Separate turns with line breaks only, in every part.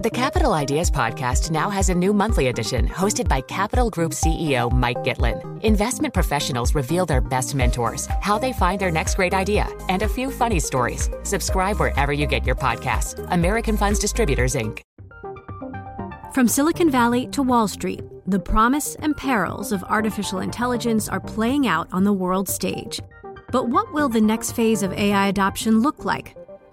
The Capital Ideas Podcast now has a new monthly edition hosted by Capital Group CEO Mike Gitlin. Investment professionals reveal their best mentors, how they find their next great idea, and a few funny stories. Subscribe wherever you get your podcasts. American Funds Distributors, Inc.
From Silicon Valley to Wall Street, the promise and perils of artificial intelligence are playing out on the world stage. But what will the next phase of AI adoption look like?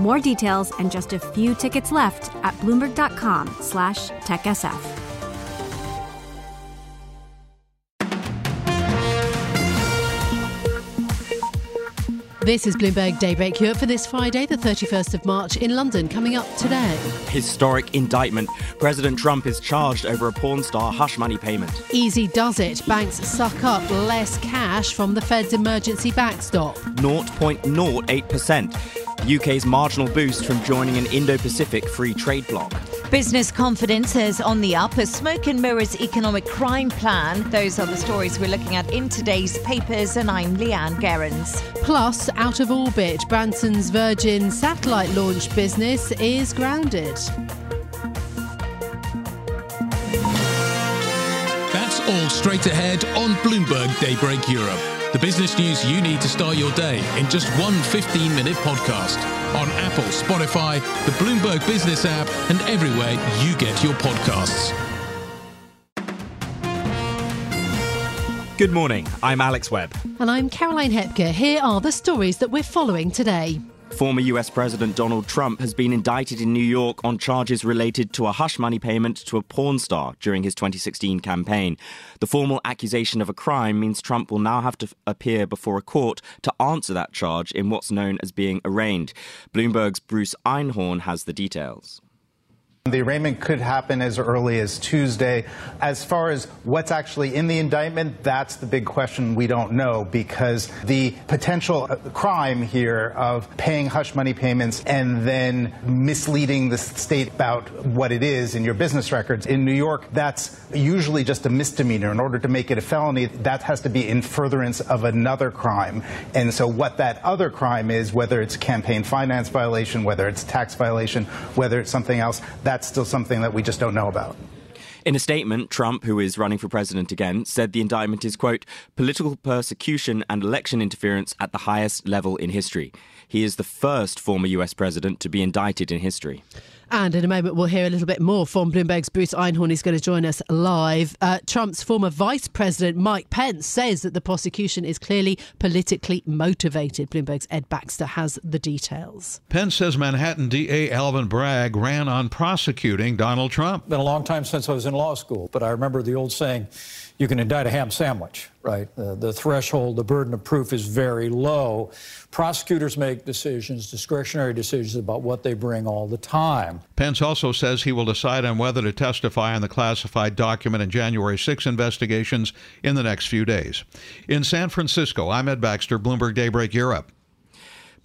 More details and just a few tickets left at bloomberg.com slash techsf.
This is Bloomberg Daybreak Europe for this Friday, the 31st of March in London. Coming up today.
Historic indictment. President Trump is charged over a porn star hush money payment.
Easy does it. Banks suck up less cash from the Fed's emergency backstop.
0.08%. UK's marginal boost from joining an Indo Pacific free trade bloc.
Business confidence is on the up. A smoke and mirrors economic crime plan. Those are the stories we're looking at in today's papers, and I'm Leanne Gerrans.
Plus, out of orbit, Branson's Virgin satellite launch business is grounded.
That's all straight ahead on Bloomberg Daybreak Europe. The business news you need to start your day in just one 15 minute podcast on Apple, Spotify, the Bloomberg Business app, and everywhere you get your podcasts.
Good morning. I'm Alex Webb.
And I'm Caroline Hepker. Here are the stories that we're following today.
Former US President Donald Trump has been indicted in New York on charges related to a hush money payment to a porn star during his 2016 campaign. The formal accusation of a crime means Trump will now have to appear before a court to answer that charge in what's known as being arraigned. Bloomberg's Bruce Einhorn has the details.
The arraignment could happen as early as Tuesday. As far as what's actually in the indictment, that's the big question we don't know because the potential uh, crime here of paying hush money payments and then misleading the state about what it is in your business records in New York, that's usually just a misdemeanor. In order to make it a felony, that has to be in furtherance of another crime. And so what that other crime is, whether it's campaign finance violation, whether it's tax violation, whether it's something else, that that's still something that we just don't know about.
In a statement, Trump, who is running for president again, said the indictment is, quote, political persecution and election interference at the highest level in history. He is the first former US president to be indicted in history.
And in a moment, we'll hear a little bit more from Bloomberg's Bruce Einhorn. He's going to join us live. Uh, Trump's former vice president, Mike Pence, says that the prosecution is clearly politically motivated. Bloomberg's Ed Baxter has the details.
Pence says Manhattan DA Alvin Bragg ran on prosecuting Donald Trump.
Been a long time since I was in law school, but I remember the old saying, you can indict a ham sandwich, right? Uh, the threshold, the burden of proof is very low. Prosecutors make decisions, discretionary decisions about what they bring all the time.
Pence also says he will decide on whether to testify on the classified document in January 6 investigations in the next few days. In San Francisco, I'm Ed Baxter, Bloomberg Daybreak Europe.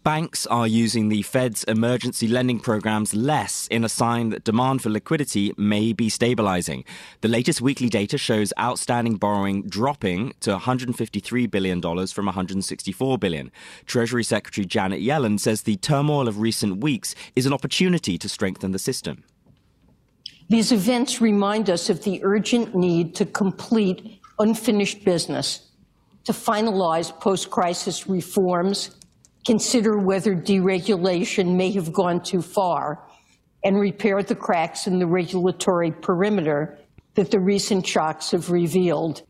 Banks are using the Fed's emergency lending programs less in a sign that demand for liquidity may be stabilizing. The latest weekly data shows outstanding borrowing dropping to $153 billion from 164 billion. Treasury Secretary Janet Yellen says the turmoil of recent weeks is an opportunity to strengthen the system.
These events remind us of the urgent need to complete unfinished business, to finalize post crisis reforms consider whether deregulation may have gone too far, and repair the cracks in the regulatory perimeter that the recent shocks have revealed.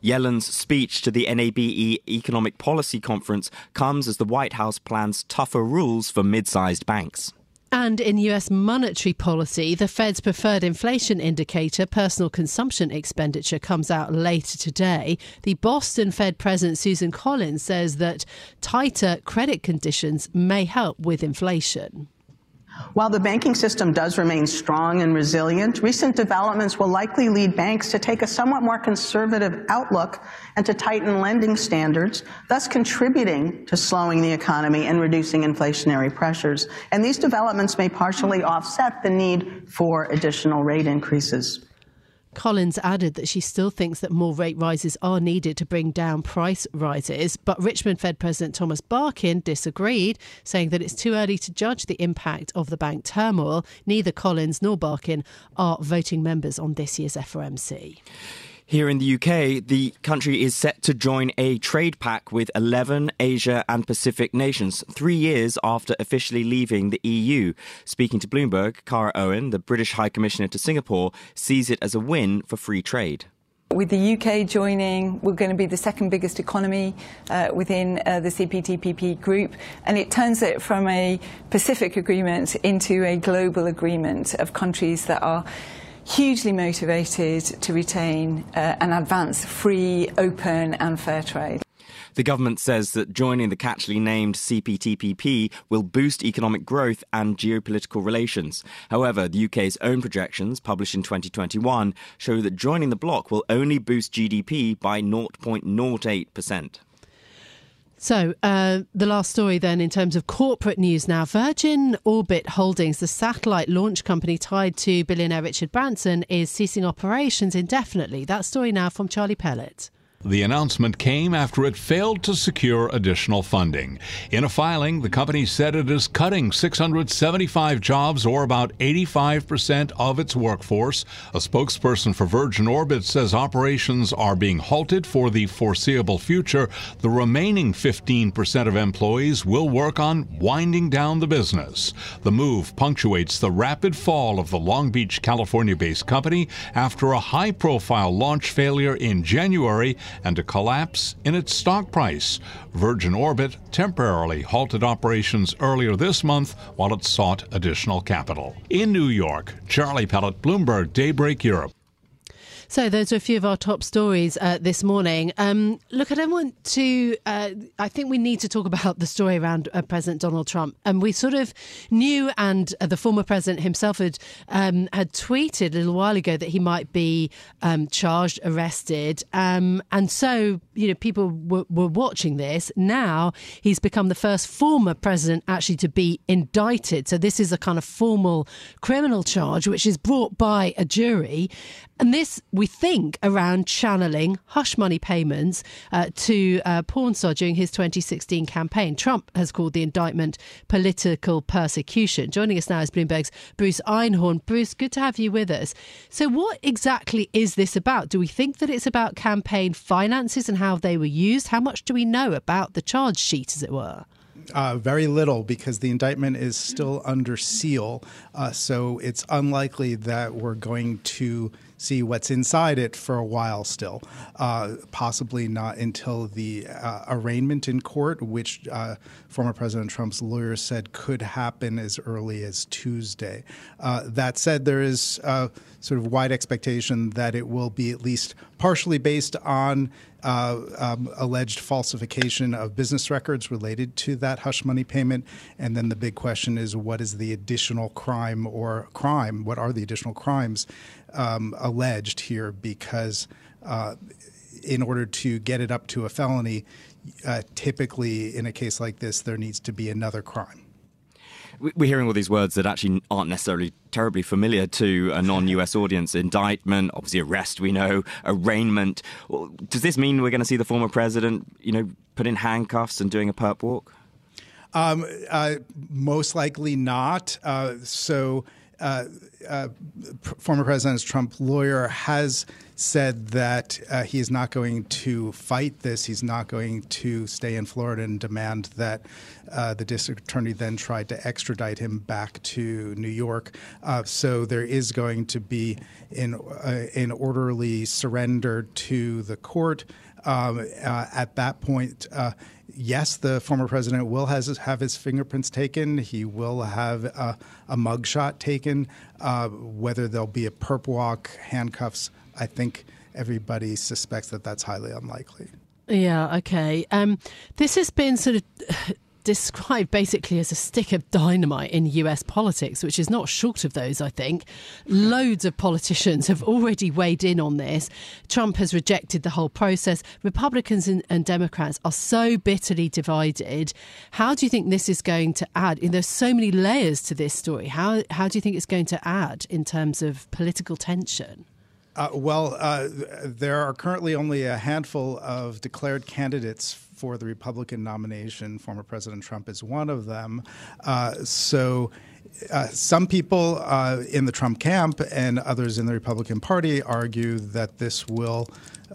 Yellen's speech to the NABE Economic Policy Conference comes as the White House plans tougher rules for mid sized banks.
And in US monetary policy, the Fed's preferred inflation indicator, personal consumption expenditure, comes out later today. The Boston Fed President Susan Collins says that tighter credit conditions may help with inflation.
While the banking system does remain strong and resilient, recent developments will likely lead banks to take a somewhat more conservative outlook and to tighten lending standards, thus contributing to slowing the economy and reducing inflationary pressures. And these developments may partially offset the need for additional rate increases.
Collins added that she still thinks that more rate rises are needed to bring down price rises, but Richmond Fed President Thomas Barkin disagreed, saying that it's too early to judge the impact of the bank turmoil. Neither Collins nor Barkin are voting members on this year's FOMC.
Here in the UK, the country is set to join a trade pact with 11 Asia and Pacific nations, three years after officially leaving the EU. Speaking to Bloomberg, Cara Owen, the British High Commissioner to Singapore, sees it as a win for free trade.
With the UK joining, we're going to be the second biggest economy uh, within uh, the CPTPP group, and it turns it from a Pacific agreement into a global agreement of countries that are hugely motivated to retain uh, and advance free, open, and fair trade.
The government says that joining the catchily named CPTPP will boost economic growth and geopolitical relations. However, the UK's own projections, published in 2021, show that joining the bloc will only boost GDP by 0.08%.
So, uh, the last story then, in terms of corporate news now Virgin Orbit Holdings, the satellite launch company tied to billionaire Richard Branson, is ceasing operations indefinitely. That story now from Charlie Pellet.
The announcement came after it failed to secure additional funding. In a filing, the company said it is cutting 675 jobs, or about 85% of its workforce. A spokesperson for Virgin Orbit says operations are being halted for the foreseeable future. The remaining 15% of employees will work on winding down the business. The move punctuates the rapid fall of the Long Beach, California based company after a high profile launch failure in January and a collapse in its stock price. Virgin Orbit temporarily halted operations earlier this month while it sought additional capital. In New York, Charlie Pellet, Bloomberg Daybreak Europe.
So those are a few of our top stories uh, this morning. Um, look, I don't want to. Uh, I think we need to talk about the story around uh, President Donald Trump, and we sort of knew, and uh, the former president himself had um, had tweeted a little while ago that he might be um, charged, arrested, um, and so you know people were, were watching this. Now he's become the first former president actually to be indicted. So this is a kind of formal criminal charge, which is brought by a jury, and this we think, around channeling hush money payments uh, to uh, porn star during his 2016 campaign. Trump has called the indictment political persecution. Joining us now is Bloomberg's Bruce Einhorn. Bruce, good to have you with us. So, what exactly is this about? Do we think that it's about campaign finances and how they were used? How much do we know about the charge sheet, as it were?
Uh, very little because the indictment is still under seal. Uh, so it's unlikely that we're going to see what's inside it for a while still. Uh, possibly not until the uh, arraignment in court, which uh, former President Trump's lawyers said could happen as early as Tuesday. Uh, that said, there is uh, sort of wide expectation that it will be at least partially based on uh, um, alleged falsification of business records related to that hush money payment. And then the big question is what is the additional crime or crime? What are the additional crimes um, alleged here? Because uh, in order to get it up to a felony, uh, typically in a case like this, there needs to be another crime
we're hearing all these words that actually aren't necessarily terribly familiar to a non-US audience. Indictment, obviously arrest, we know, arraignment. Does this mean we're going to see the former president, you know, put in handcuffs and doing a perp walk?
Um, uh, most likely not. Uh, so. Uh, uh, former President Trump lawyer has said that uh, he is not going to fight this. He's not going to stay in Florida and demand that uh, the district attorney then try to extradite him back to New York. Uh, so there is going to be an, uh, an orderly surrender to the court. Um, uh, at that point, uh, yes, the former president will has, have his fingerprints taken. He will have a, a mugshot taken. Uh, whether there'll be a perp walk, handcuffs, I think everybody suspects that that's highly unlikely.
Yeah, okay. Um, this has been sort of described basically as a stick of dynamite in US politics, which is not short of those, I think. Loads of politicians have already weighed in on this. Trump has rejected the whole process. Republicans and, and Democrats are so bitterly divided. How do you think this is going to add? There's so many layers to this story. How, how do you think it's going to add in terms of political tension?
Uh, well, uh, there are currently only a handful of declared candidates for the Republican nomination. Former President Trump is one of them. Uh, so. Uh, some people uh, in the Trump camp and others in the Republican Party argue that this will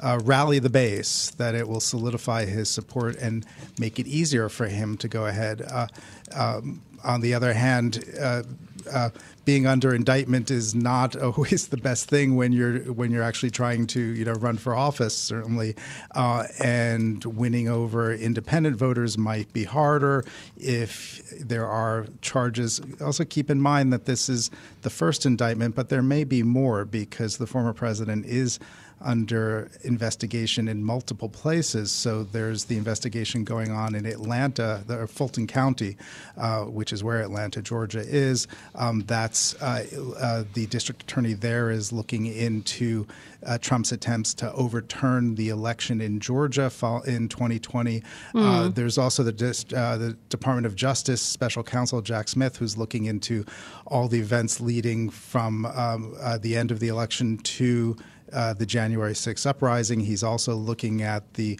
uh, rally the base, that it will solidify his support and make it easier for him to go ahead. Uh, um, on the other hand, uh, uh, being under indictment is not always the best thing when you're when you're actually trying to you know run for office certainly. Uh, and winning over independent voters might be harder if there are charges. Also keep in mind that this is the first indictment but there may be more because the former president is under investigation in multiple places. So there's the investigation going on in Atlanta, the Fulton County, uh, which is where Atlanta, Georgia is. Um, that's uh, uh, the district attorney there is looking into uh, Trump's attempts to overturn the election in Georgia in 2020. Mm. there's also the, uh, the Department of Justice special counsel Jack Smith, who's looking into all the events leading from um, the end of the election to uh, the January 6th uprising. He's also looking at the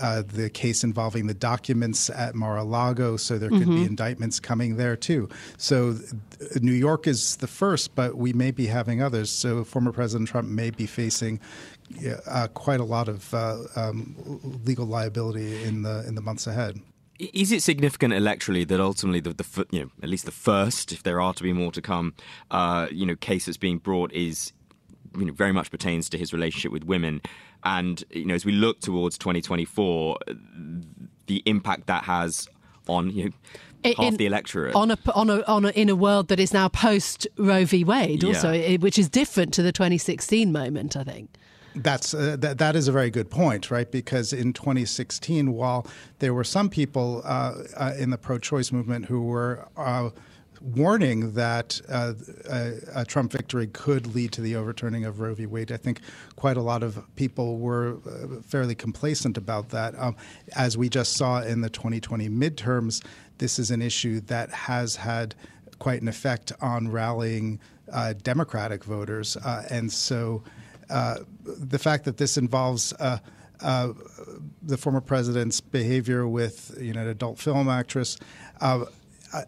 uh, the case involving the documents at Mar-a-Lago, so there could mm-hmm. be indictments coming there too. So th- New York is the first, but we may be having others. So former President Trump may be facing uh, quite a lot of uh, um, legal liability in the in the months ahead.
Is it significant electorally that ultimately the, the you know at least the first, if there are to be more to come, uh, you know case that's being brought is you know, very much pertains to his relationship with women. And you know, as we look towards 2024, the impact that has on you know, half in, the electorate
on a on a on a, in a world that is now post Roe v. Wade, yeah. also, which is different to the 2016 moment, I think.
That's uh, that, that is a very good point, right? Because in 2016, while there were some people uh, uh, in the pro-choice movement who were uh, warning that uh, a, a, Trump victory could lead to the overturning of Roe v. Wade. I think quite a lot of people were uh, fairly complacent about that. Um, as we just saw in the 2020 midterms, this is an issue that has had quite an effect on rallying uh, Democratic voters. Uh, and so uh, the fact that this involves uh, uh, the former president's behavior with you know an adult film actress. Uh,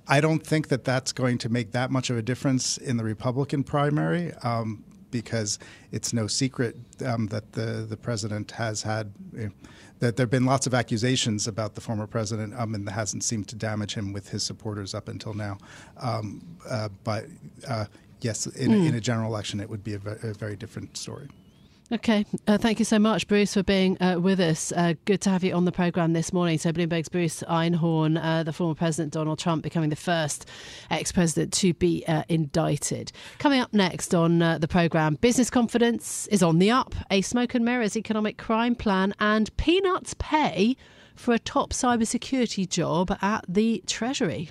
I don't think that that's going to make that much of a difference in the Republican primary. Um, because it's no secret um, that the, the president has had you know, that there have been lots of accusations about the former president, um, and that hasn't seemed to damage him with his supporters up until now. Um, uh, but uh, yes, in, mm. in, a general election, it would be a, a very different story.
Okay, uh, thank you so much, Bruce, for being uh, with us. Uh, good to have you on the programme this morning. So, Bloomberg's Bruce Einhorn, uh, the former President Donald Trump, becoming the first ex president to be uh, indicted. Coming up next on uh, the programme, business confidence is on the up, a smoke and mirrors economic crime plan, and peanuts pay for a top cybersecurity job at the Treasury.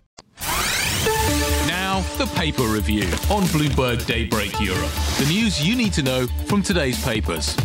The paper review on Bloomberg Daybreak Europe. The news you need to know from today's papers.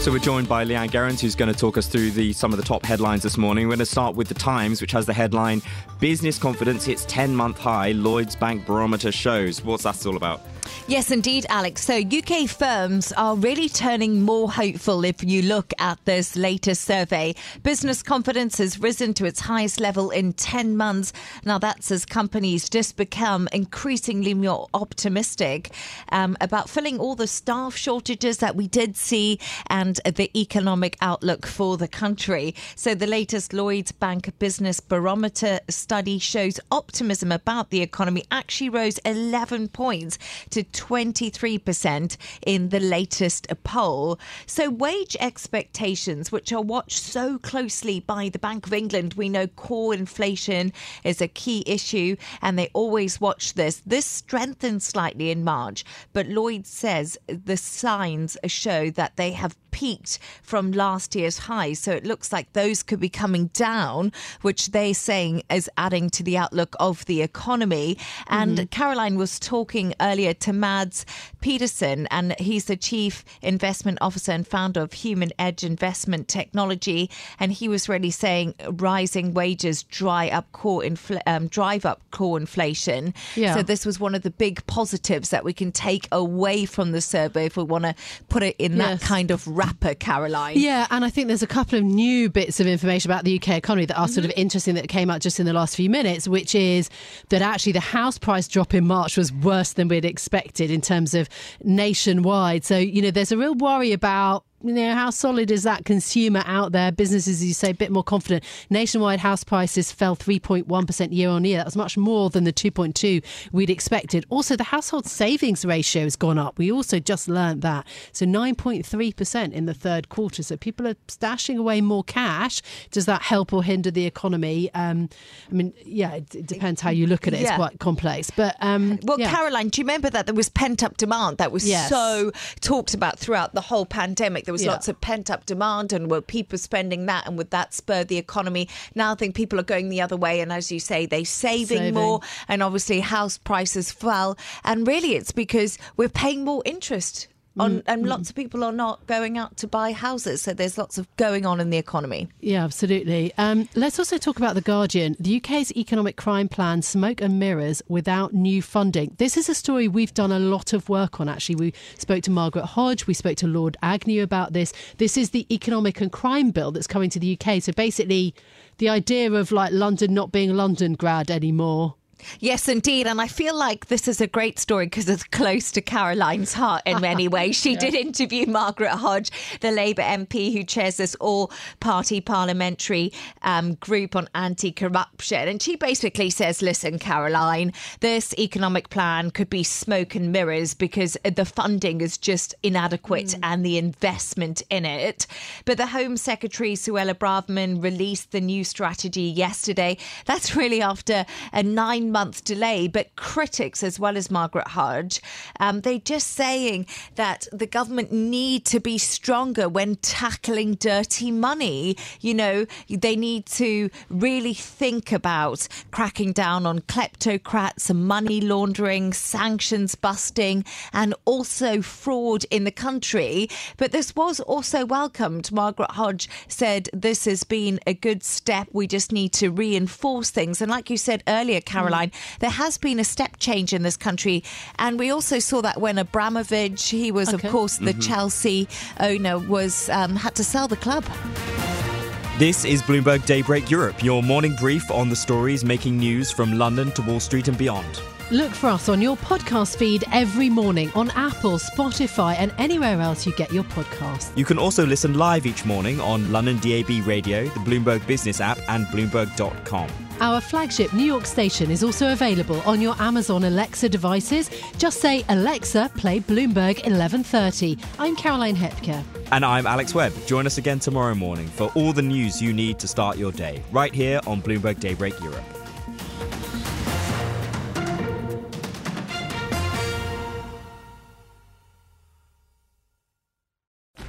So we're joined by Leanne Gerrans, who's going to talk us through the some of the top headlines this morning. We're going to start with the Times, which has the headline: "Business confidence hits 10-month high. Lloyd's Bank barometer shows." What's that all about?
Yes, indeed, Alex. So, UK firms are really turning more hopeful if you look at this latest survey. Business confidence has risen to its highest level in 10 months. Now, that's as companies just become increasingly more optimistic um, about filling all the staff shortages that we did see and the economic outlook for the country. So, the latest Lloyds Bank Business Barometer study shows optimism about the economy actually rose 11 points to 23% in the latest poll. So, wage expectations, which are watched so closely by the Bank of England, we know core inflation is a key issue and they always watch this. This strengthened slightly in March, but Lloyd says the signs show that they have peaked from last year's highs. So it looks like those could be coming down, which they're saying is adding to the outlook of the economy. And mm-hmm. Caroline was talking earlier Mads Petersen, and he's the chief investment officer and founder of Human Edge Investment Technology. And he was really saying rising wages dry up core infl- um, drive up core inflation. Yeah. So this was one of the big positives that we can take away from the survey if we want to put it in yes. that kind of wrapper, Caroline.
Yeah, and I think there's a couple of new bits of information about the UK economy that are mm-hmm. sort of mm-hmm. interesting that came out just in the last few minutes, which is that actually the house price drop in March was worse than we'd expected in terms of nationwide. So, you know, there's a real worry about you know, how solid is that consumer out there? Businesses, as you say, a bit more confident. Nationwide house prices fell 3.1% year on year. That was much more than the 2.2 we'd expected. Also, the household savings ratio has gone up. We also just learned that. So 9.3% in the third quarter. So people are stashing away more cash. Does that help or hinder the economy? Um, I mean, yeah, it, it, depends how you look at it. Yeah. It's quite complex. But um,
well,
yeah.
Caroline, do you remember that there was pent up demand that was yes. so talked about throughout the whole pandemic? There was yeah. lots of pent up demand, and were people spending that, and would that spur the economy? Now I think people are going the other way, and as you say, they're saving, saving. more, and obviously house prices fell, and really it's because we're paying more interest on, mm, and mm. lots of people are not going out to buy houses. So there's lots of going on in the economy.
Yeah, absolutely. Um, let's also talk about The Guardian. The UK's economic crime plan, smoke and mirrors without new funding. This is a story we've done a lot of work on, actually. We spoke to Margaret Hodge, we spoke to Lord Agnew about this. This is the economic and crime bill that's coming to the UK. So basically, the idea of like London not being Londongrad anymore
Yes, indeed. And I feel like this is a great story because it's close to Caroline's heart in many ways. She yeah. did interview Margaret Hodge, the Labour MP who chairs this all party parliamentary um, group on anti corruption. And she basically says, listen, Caroline, this economic plan could be smoke and mirrors because the funding is just inadequate mm. and the investment in it. But the Home Secretary, Suella Braverman, released the new strategy yesterday. That's really after a nine month delay, but critics, as well as Margaret Hodge, um, they're just saying that the government need to be stronger when tackling dirty money. You know, they need to really think about cracking down on kleptocrats and money laundering, sanctions busting, and also fraud in the country. But this was also welcomed. Margaret Hodge said this has been a good step. We just need to reinforce things. And like you said earlier, Caroline, line. There has been a step change in this country, and we also saw that when Abramovich, he was okay. of course the mm-hmm. Chelsea owner, was um, had to sell the club.
This is Bloomberg Daybreak Europe, your morning brief on the stories making news from London to Wall Street and beyond.
Look for us on your podcast feed every morning on Apple, Spotify, and anywhere else you get your podcasts.
You can also listen live each morning on London DAB Radio, the Bloomberg Business app, and Bloomberg.com.
Our flagship New York station is also available on your Amazon Alexa devices. Just say, Alexa, play Bloomberg 1130. I'm Caroline Hepker.
And I'm Alex Webb. Join us again tomorrow morning for all the news you need to start your day, right here on Bloomberg Daybreak Europe.